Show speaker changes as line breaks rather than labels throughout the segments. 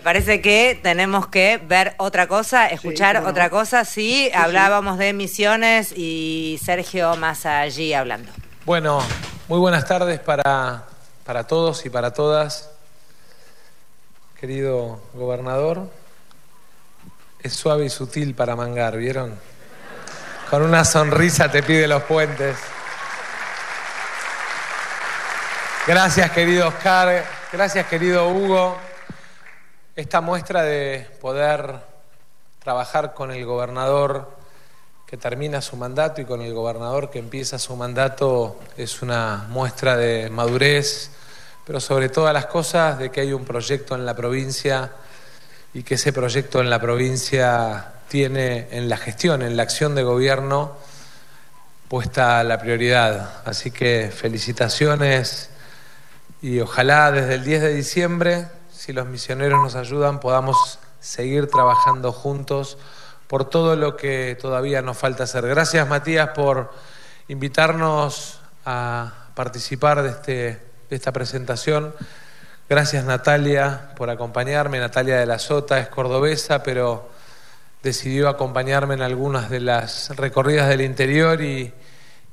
Me parece que tenemos que ver otra cosa, escuchar otra cosa. Sí, hablábamos de misiones y Sergio más allí hablando.
Bueno, muy buenas tardes para, para todos y para todas. Querido gobernador, es suave y sutil para mangar, ¿vieron? Con una sonrisa te pide los puentes. Gracias, querido Oscar. Gracias, querido Hugo. Esta muestra de poder trabajar con el gobernador que termina su mandato y con el gobernador que empieza su mandato es una muestra de madurez, pero sobre todas las cosas de que hay un proyecto en la provincia y que ese proyecto en la provincia tiene en la gestión, en la acción de gobierno, puesta la prioridad. Así que felicitaciones y ojalá desde el 10 de diciembre, si los misioneros nos ayudan, podamos seguir trabajando juntos por todo lo que todavía nos falta hacer. Gracias Matías por invitarnos a participar de, este, de esta presentación. Gracias Natalia por acompañarme. Natalia de la Sota es cordobesa, pero decidió acompañarme en algunas de las recorridas del interior y,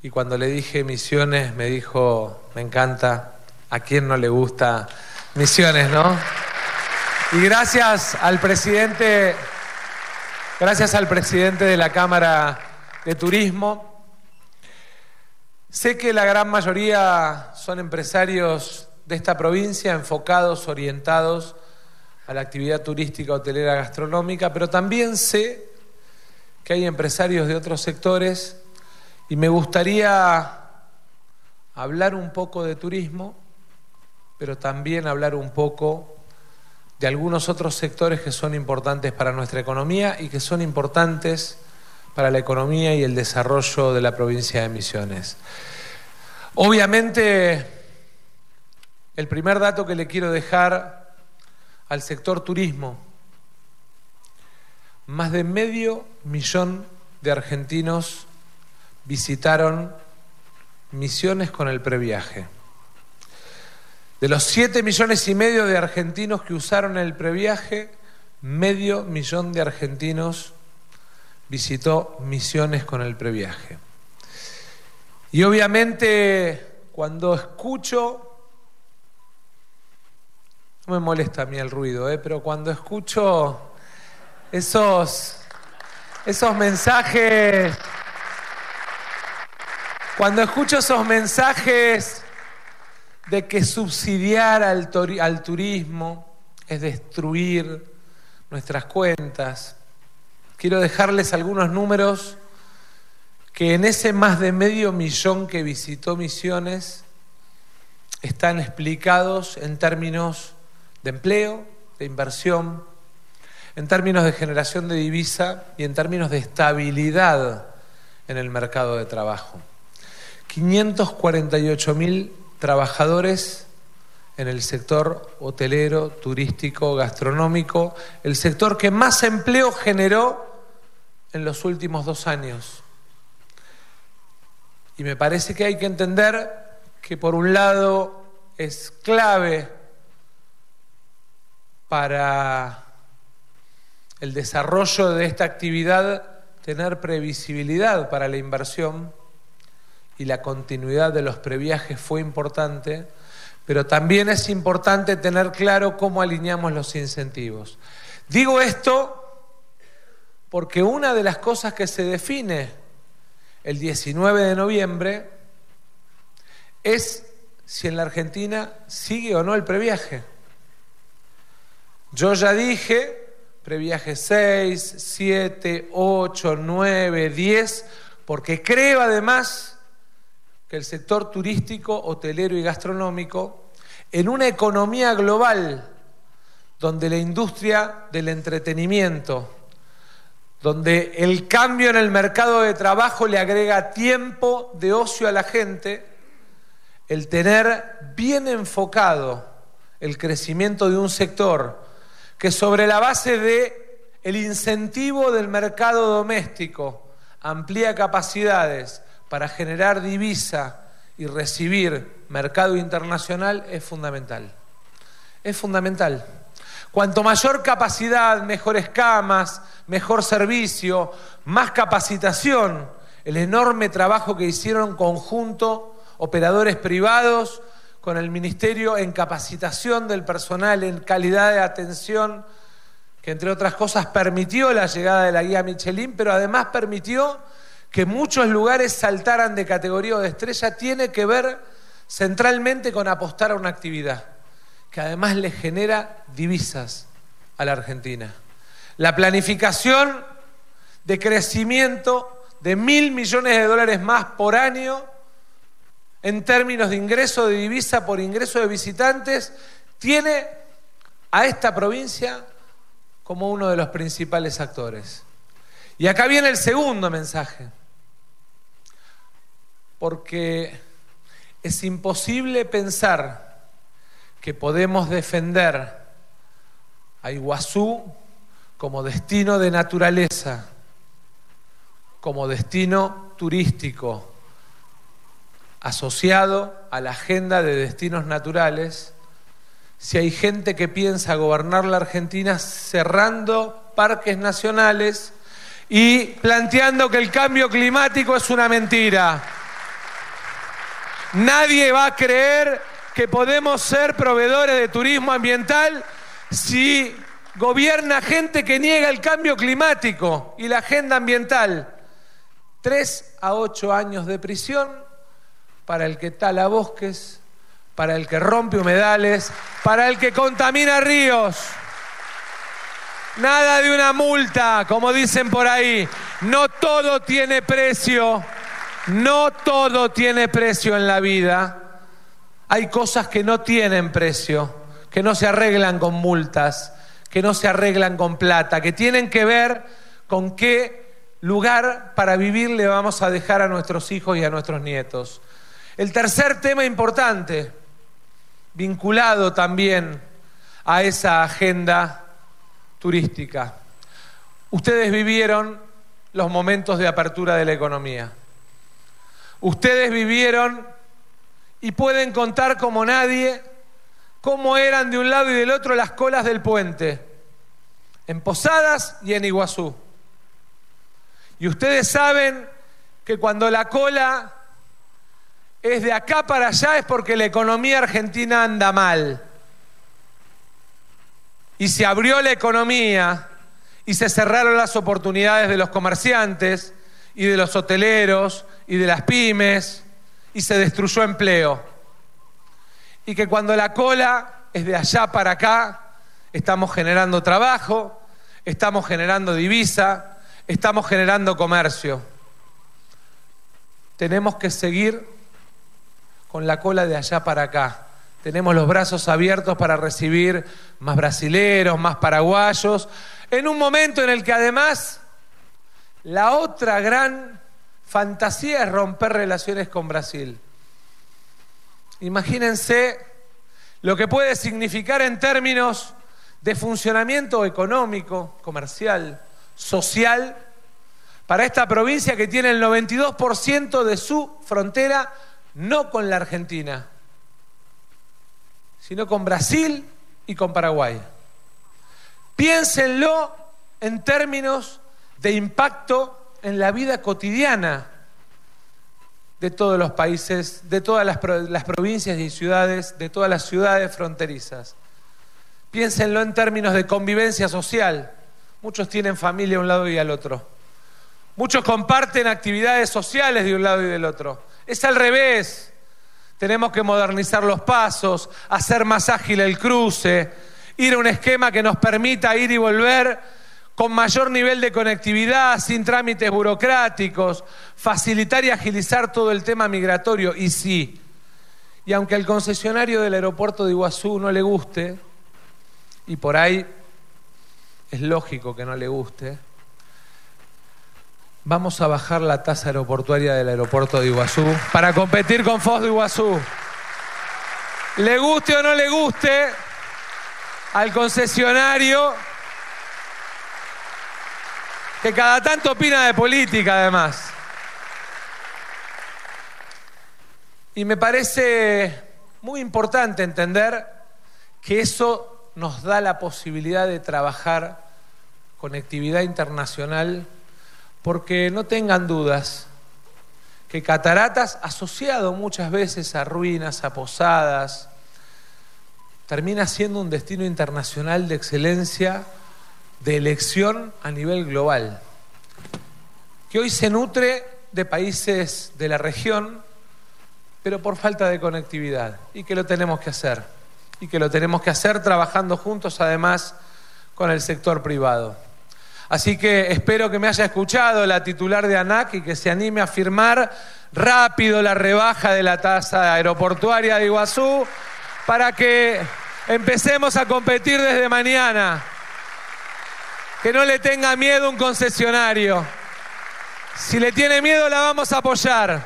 y cuando le dije misiones me dijo, me encanta, ¿a quién no le gusta misiones, no? Y gracias al presidente, gracias al presidente de la Cámara de Turismo. Sé que la gran mayoría son empresarios de esta provincia enfocados, orientados a la actividad turística, hotelera, gastronómica, pero también sé que hay empresarios de otros sectores y me gustaría hablar un poco de turismo, pero también hablar un poco de algunos otros sectores que son importantes para nuestra economía y que son importantes para la economía y el desarrollo de la provincia de Misiones. Obviamente, el primer dato que le quiero dejar al sector turismo, más de medio millón de argentinos visitaron Misiones con el previaje. De los 7 millones y medio de argentinos que usaron el previaje, medio millón de argentinos visitó misiones con el previaje. Y obviamente cuando escucho, no me molesta a mí el ruido, ¿eh? pero cuando escucho esos, esos mensajes, cuando escucho esos mensajes de que subsidiar al, turismo es destruir nuestras cuentas. Quiero dejarles algunos números que en ese más de medio millón que visitó Misiones están explicados en términos de empleo, de inversión, en términos de generación de divisa y en términos de estabilidad en el mercado de trabajo. 548 mil trabajadores en el sector hotelero, turístico, gastronómico, el sector que más empleo generó en los últimos dos años. Y me parece que hay que entender que por un lado es clave para el desarrollo de esta actividad tener previsibilidad para la inversión, y la continuidad de los previajes fue importante, pero también es importante tener claro cómo alineamos los incentivos. Digo esto porque una de las cosas que se define el 19 de noviembre es si en la Argentina sigue o no el previaje. Yo ya dije, previaje 6, 7, 8, 9, 10, porque creo además que el sector turístico, hotelero y gastronómico, en una economía global donde la industria del entretenimiento, donde el cambio en el mercado de trabajo le agrega tiempo de ocio a la gente, el tener bien enfocado el crecimiento de un sector que sobre la base de el incentivo del mercado doméstico amplía capacidades para generar divisa y recibir mercado internacional es fundamental. Es fundamental. Cuanto mayor capacidad, mejores camas, mejor servicio, más capacitación, el enorme trabajo que hicieron conjunto operadores privados con el Ministerio en capacitación del personal, en calidad de atención, que entre otras cosas permitió la llegada de la guía Michelin, pero además permitió que muchos lugares saltaran de categoría o de estrella, tiene que ver centralmente con apostar a una actividad que además le genera divisas a la Argentina. La planificación de crecimiento de mil millones de dólares más por año en términos de ingreso de divisa por ingreso de visitantes tiene a esta provincia como uno de los principales actores. Y acá viene el segundo mensaje, porque es imposible pensar que podemos defender a Iguazú como destino de naturaleza, como destino turístico, asociado a la agenda de destinos naturales, si hay gente que piensa gobernar la Argentina cerrando parques nacionales y planteando que el cambio climático es una mentira. Nadie va a creer que podemos ser proveedores de turismo ambiental si gobierna gente que niega el cambio climático y la agenda ambiental. Tres a ocho años de prisión para el que tala bosques, para el que rompe humedales, para el que contamina ríos. Nada de una multa, como dicen por ahí. No todo tiene precio. No todo tiene precio en la vida. Hay cosas que no tienen precio, que no se arreglan con multas, que no se arreglan con plata, que tienen que ver con qué lugar para vivir le vamos a dejar a nuestros hijos y a nuestros nietos. El tercer tema importante, vinculado también a esa agenda turística. Ustedes vivieron los momentos de apertura de la economía. Ustedes vivieron y pueden contar como nadie cómo eran de un lado y del otro las colas del puente, en Posadas y en Iguazú. Y ustedes saben que cuando la cola es de acá para allá es porque la economía argentina anda mal. Y se abrió la economía y se cerraron las oportunidades de los comerciantes y de los hoteleros y de las pymes y se destruyó empleo. Y que cuando la cola es de allá para acá, estamos generando trabajo, estamos generando divisa, estamos generando comercio. Tenemos que seguir con la cola de allá para acá. Tenemos los brazos abiertos para recibir más brasileros, más paraguayos, en un momento en el que además la otra gran fantasía es romper relaciones con Brasil. Imagínense lo que puede significar en términos de funcionamiento económico, comercial, social, para esta provincia que tiene el 92% de su frontera no con la Argentina, sino con Brasil y con Paraguay. Piénsenlo en términos de impacto en la vida cotidiana de todos los países, de todas las, provincias y ciudades, de todas las ciudades fronterizas. Piénsenlo en términos de convivencia social. Muchos tienen familia a un lado y al otro. Muchos comparten actividades sociales de un lado y del otro. Es al revés. Tenemos que modernizar los pasos, hacer más ágil el cruce, ir a un esquema que nos permita ir y volver con mayor nivel de conectividad, sin trámites burocráticos, facilitar y agilizar todo el tema migratorio. Y sí, y aunque al concesionario del aeropuerto de Iguazú no le guste, y por ahí es lógico que no le guste, vamos a bajar la tasa aeroportuaria del aeropuerto de Iguazú para competir con FOS de Iguazú. Le guste o no le guste, al concesionario que cada tanto opina de política además. Y me parece muy importante entender que eso nos da la posibilidad de trabajar conectividad internacional porque no tengan dudas que Cataratas, asociado muchas veces a ruinas, a posadas, termina siendo un destino internacional de excelencia, de elección a nivel global, que hoy se nutre de países de la región, pero por falta de conectividad, y que lo tenemos que hacer, y que lo tenemos que hacer trabajando juntos además con el sector privado. Así que espero que me haya escuchado la titular de ANAC y que se anime a firmar rápido la rebaja de la tasa aeroportuaria de Iguazú para que empecemos a competir desde mañana. Que no le tenga miedo un concesionario. Si le tiene miedo la vamos a apoyar.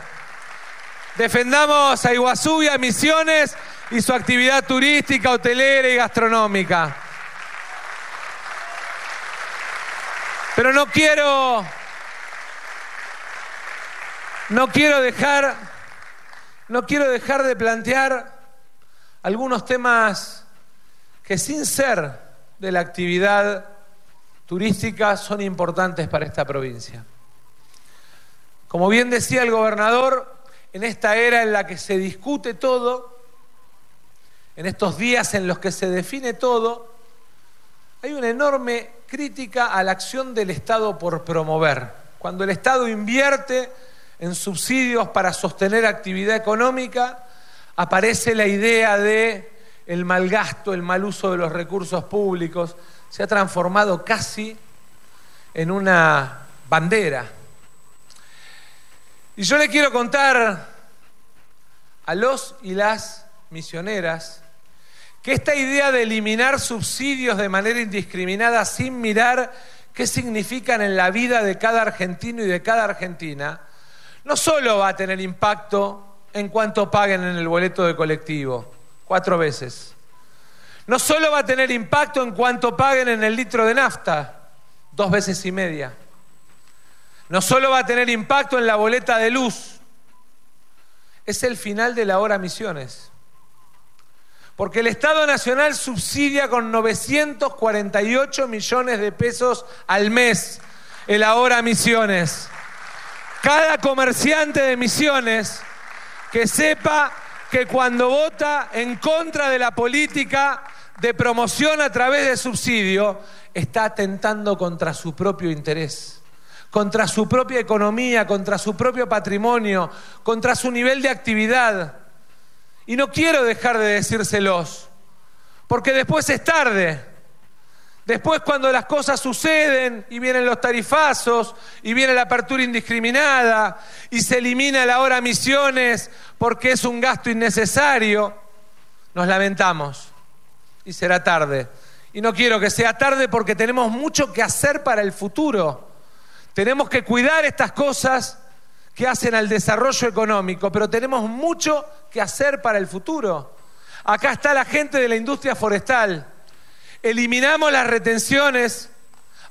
Defendamos a Iguazú y a Misiones y su actividad turística, hotelera y gastronómica. Pero no quiero no quiero dejar no quiero dejar de plantear algunos temas que sin ser de la actividad turística son importantes para esta provincia. Como bien decía el gobernador, en esta era en la que se discute todo, en estos días en los que se define todo, hay una enorme crítica a la acción del Estado por promover. Cuando el Estado invierte en subsidios para sostener actividad económica, aparece la idea de el mal gasto, el mal uso de los recursos públicos, se ha transformado casi en una bandera. Y yo le quiero contar a los y las misioneras que esta idea de eliminar subsidios de manera indiscriminada sin mirar qué significan en la vida de cada argentino y de cada argentina, no solo va a tener impacto en cuanto paguen en el boleto de colectivo, cuatro veces. No solo va a tener impacto en cuanto paguen en el litro de nafta, dos veces y media. No solo va a tener impacto en la boleta de luz, es el final de la hora misiones. Porque el Estado Nacional subsidia con 948 millones de pesos al mes el ahora Misiones. Cada comerciante de Misiones que sepa que cuando vota en contra de la política de promoción a través de subsidio, está atentando contra su propio interés, contra su propia economía, contra su propio patrimonio, contra su nivel de actividad. Y no quiero dejar de decírselos, porque después es tarde. Después cuando las cosas suceden y vienen los tarifazos y viene la apertura indiscriminada y se elimina la hora misiones porque es un gasto innecesario, nos lamentamos y será tarde. Y no quiero que sea tarde porque tenemos mucho que hacer para el futuro. Tenemos que cuidar estas cosas que hacen al desarrollo económico, pero tenemos mucho que hacer para el futuro. Acá está la gente de la industria forestal. Eliminamos las retenciones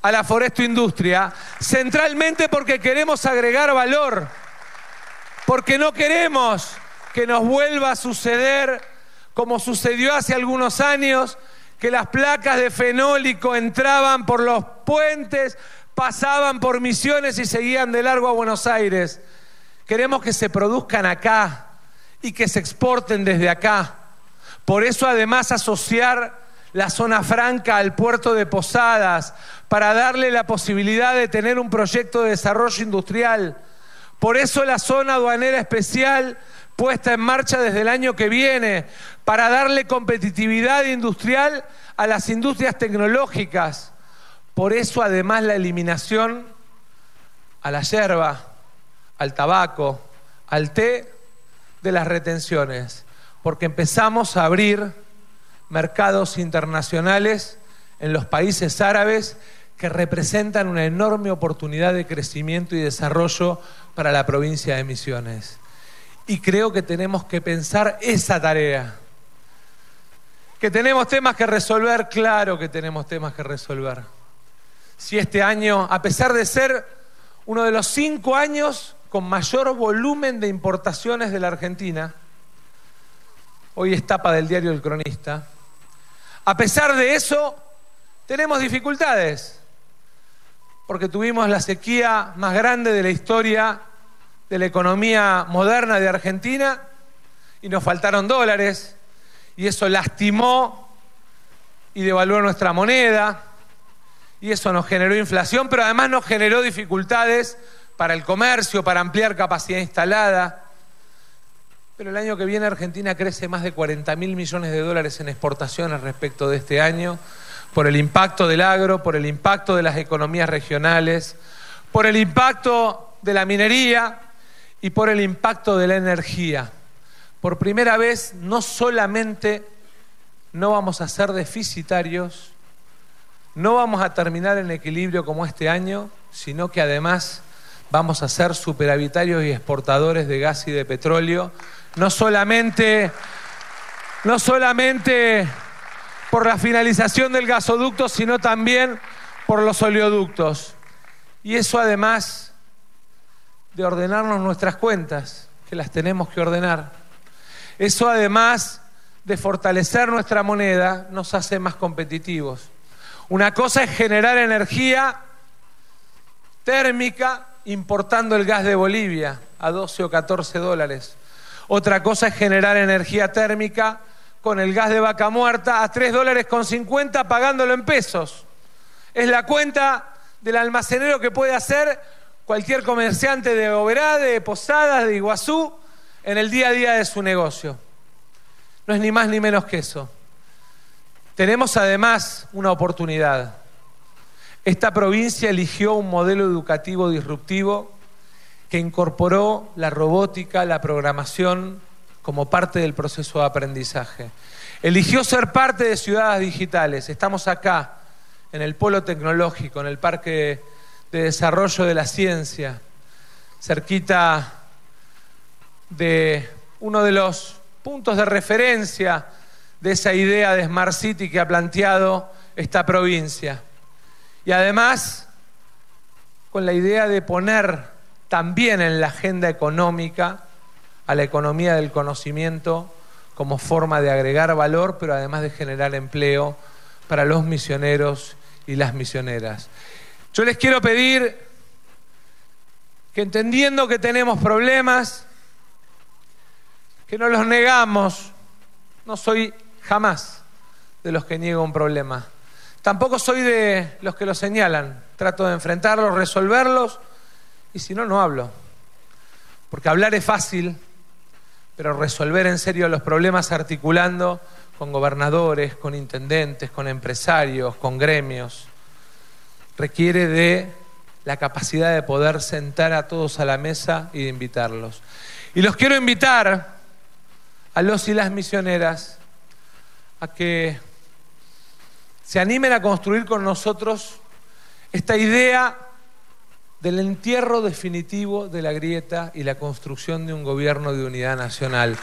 a la forestoindustria centralmente porque queremos agregar valor, porque no queremos que nos vuelva a suceder como sucedió hace algunos años, que las placas de fenólico entraban por los puentes, pasaban por misiones y seguían de largo a Buenos Aires. Queremos que se produzcan acá y que se exporten desde acá. Por eso además asociar la zona franca al puerto de Posadas para darle la posibilidad de tener un proyecto de desarrollo industrial. Por eso la zona aduanera especial puesta en marcha desde el año que viene para darle competitividad industrial a las industrias tecnológicas. Por eso además la eliminación a la yerba, al tabaco, al té de las retenciones, porque empezamos a abrir mercados internacionales en los países árabes que representan una enorme oportunidad de crecimiento y desarrollo para la provincia de Misiones. Y creo que tenemos que pensar esa tarea. Que tenemos temas que resolver, claro que tenemos temas que resolver. Si este año, a pesar de ser uno de los cinco años con mayor volumen de importaciones de la Argentina, hoy es tapa del diario El Cronista, A pesar de eso, tenemos dificultades, porque tuvimos la sequía más grande de la historia de la economía moderna de Argentina y nos faltaron dólares y eso lastimó y devaluó nuestra moneda y eso nos generó inflación, pero además nos generó dificultades para el comercio, para ampliar capacidad instalada. Pero el año que viene Argentina crece más de 40 mil millones de dólares en exportaciones respecto de este año, por el impacto del agro, por el impacto de las economías regionales, por el impacto de la minería y por el impacto de la energía. Por primera vez, no solamente no vamos a ser deficitarios, no vamos a terminar en equilibrio como este año, sino que además vamos a ser superavitarios y exportadores de gas y de petróleo, no solamente, no solamente por la finalización del gasoducto, sino también por los oleoductos. Y eso además de ordenarnos nuestras cuentas, que las tenemos que ordenar. Eso además de fortalecer nuestra moneda nos hace más competitivos. Una cosa es generar energía térmica importando el gas de Bolivia a 12 o 14 dólares. Otra cosa es generar energía térmica con el gas de vaca muerta a 3 dólares con 50 pagándolo en pesos. Es la cuenta del almacenero que puede hacer cualquier comerciante de Oberá, de Posadas, de Iguazú, en el día a día de su negocio. No es ni más ni menos que eso. Tenemos además una oportunidad. Esta provincia eligió un modelo educativo disruptivo que incorporó la robótica, la programación como parte del proceso de aprendizaje. Eligió ser parte de ciudades digitales. Estamos acá, en el polo tecnológico, en el Parque de Desarrollo de la Ciencia, cerquita de uno de los puntos de referencia de esa idea de Smart City que ha planteado esta provincia. Y además, con la idea de poner también en la agenda económica a la economía del conocimiento como forma de agregar valor, pero además de generar empleo para los misioneros y las misioneras. Yo les quiero pedir que entendiendo que tenemos problemas, que no los negamos, no soy jamás de los que niegan un problema. Tampoco soy de los que lo señalan. Trato de enfrentarlos, resolverlos y si no, no hablo. Porque hablar es fácil, pero resolver en serio los problemas articulando con gobernadores, con intendentes, con empresarios, con gremios, requiere de la capacidad de poder sentar a todos a la mesa y de invitarlos. Y los quiero invitar a los y las misioneras a que se animen a construir con nosotros esta idea del entierro definitivo de la grieta y la construcción de un gobierno de unidad nacional.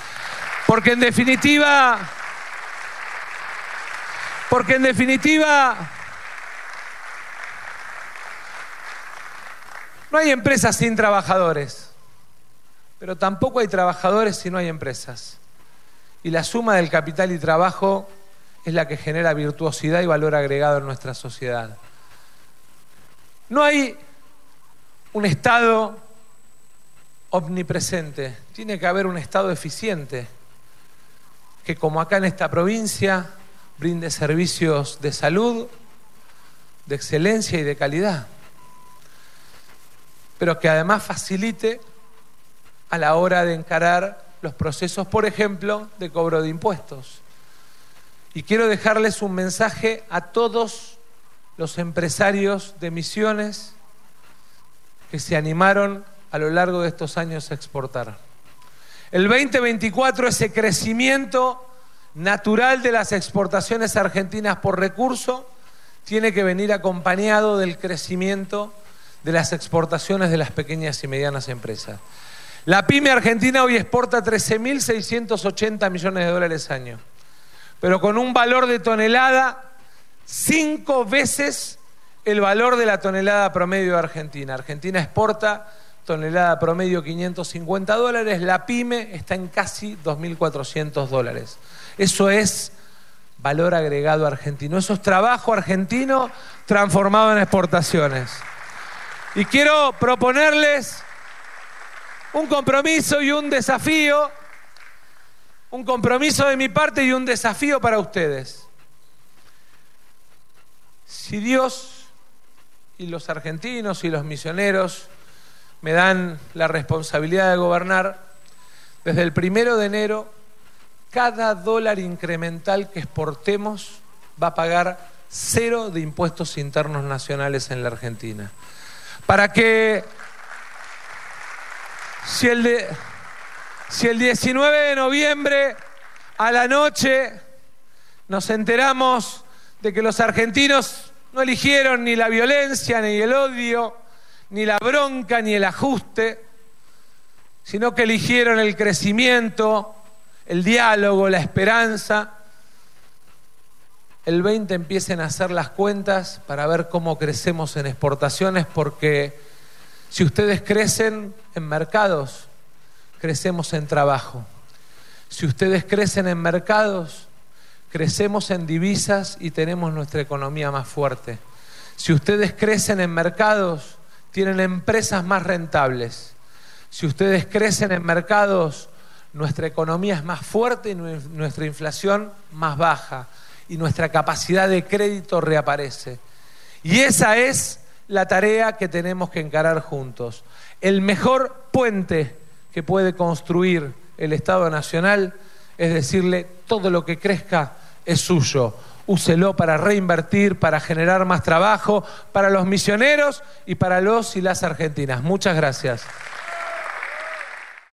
Porque en definitiva, porque en definitiva, no hay empresas sin trabajadores, pero tampoco hay trabajadores si no hay empresas. Y la suma del capital y trabajo es la que genera virtuosidad y valor agregado en nuestra sociedad. No hay un Estado omnipresente, tiene que haber un Estado eficiente, que como acá en esta provincia brinde servicios de salud, de excelencia y de calidad, pero que además facilite a la hora de encarar los procesos, por ejemplo, de cobro de impuestos. Y quiero dejarles un mensaje a todos los empresarios de misiones que se animaron a lo largo de estos años a exportar. El 2024, ese crecimiento natural de las exportaciones argentinas por recurso, tiene que venir acompañado del crecimiento de las exportaciones de las pequeñas y medianas empresas. La pyme argentina hoy exporta 13.680 millones de dólares al año pero con un valor de tonelada cinco veces el valor de la tonelada promedio de Argentina. Argentina exporta tonelada promedio 550 dólares, la pyme está en casi 2.400 dólares. Eso es valor agregado argentino. Eso es trabajo argentino transformado en exportaciones. Y quiero proponerles un compromiso y un desafío, un compromiso de mi parte y un desafío para ustedes. Si Dios y los argentinos y los misioneros me dan la responsabilidad de gobernar, desde el primero de enero, cada dólar incremental que exportemos va a pagar cero de impuestos internos nacionales en la Argentina. Para que si el, si el 19 de noviembre a la noche nos enteramos de que los argentinos no eligieron ni la violencia, ni el odio, ni la bronca, ni el ajuste, sino que eligieron el crecimiento, el diálogo, la esperanza, el 20 empiecen a hacer las cuentas para ver cómo crecemos en exportaciones, porque si ustedes crecen en mercados, crecemos en trabajo. Si ustedes crecen en mercados, crecemos en divisas y tenemos nuestra economía más fuerte. Si ustedes crecen en mercados, tienen empresas más rentables. Si ustedes crecen en mercados, nuestra economía es más fuerte y nuestra inflación más baja y nuestra capacidad de crédito reaparece. Y esa es la tarea que tenemos que encarar juntos. El mejor puente que puede construir el Estado Nacional es decirle todo lo que crezca es suyo. Úselo para reinvertir, para generar más trabajo, para los misioneros y para los y las argentinas. Muchas gracias.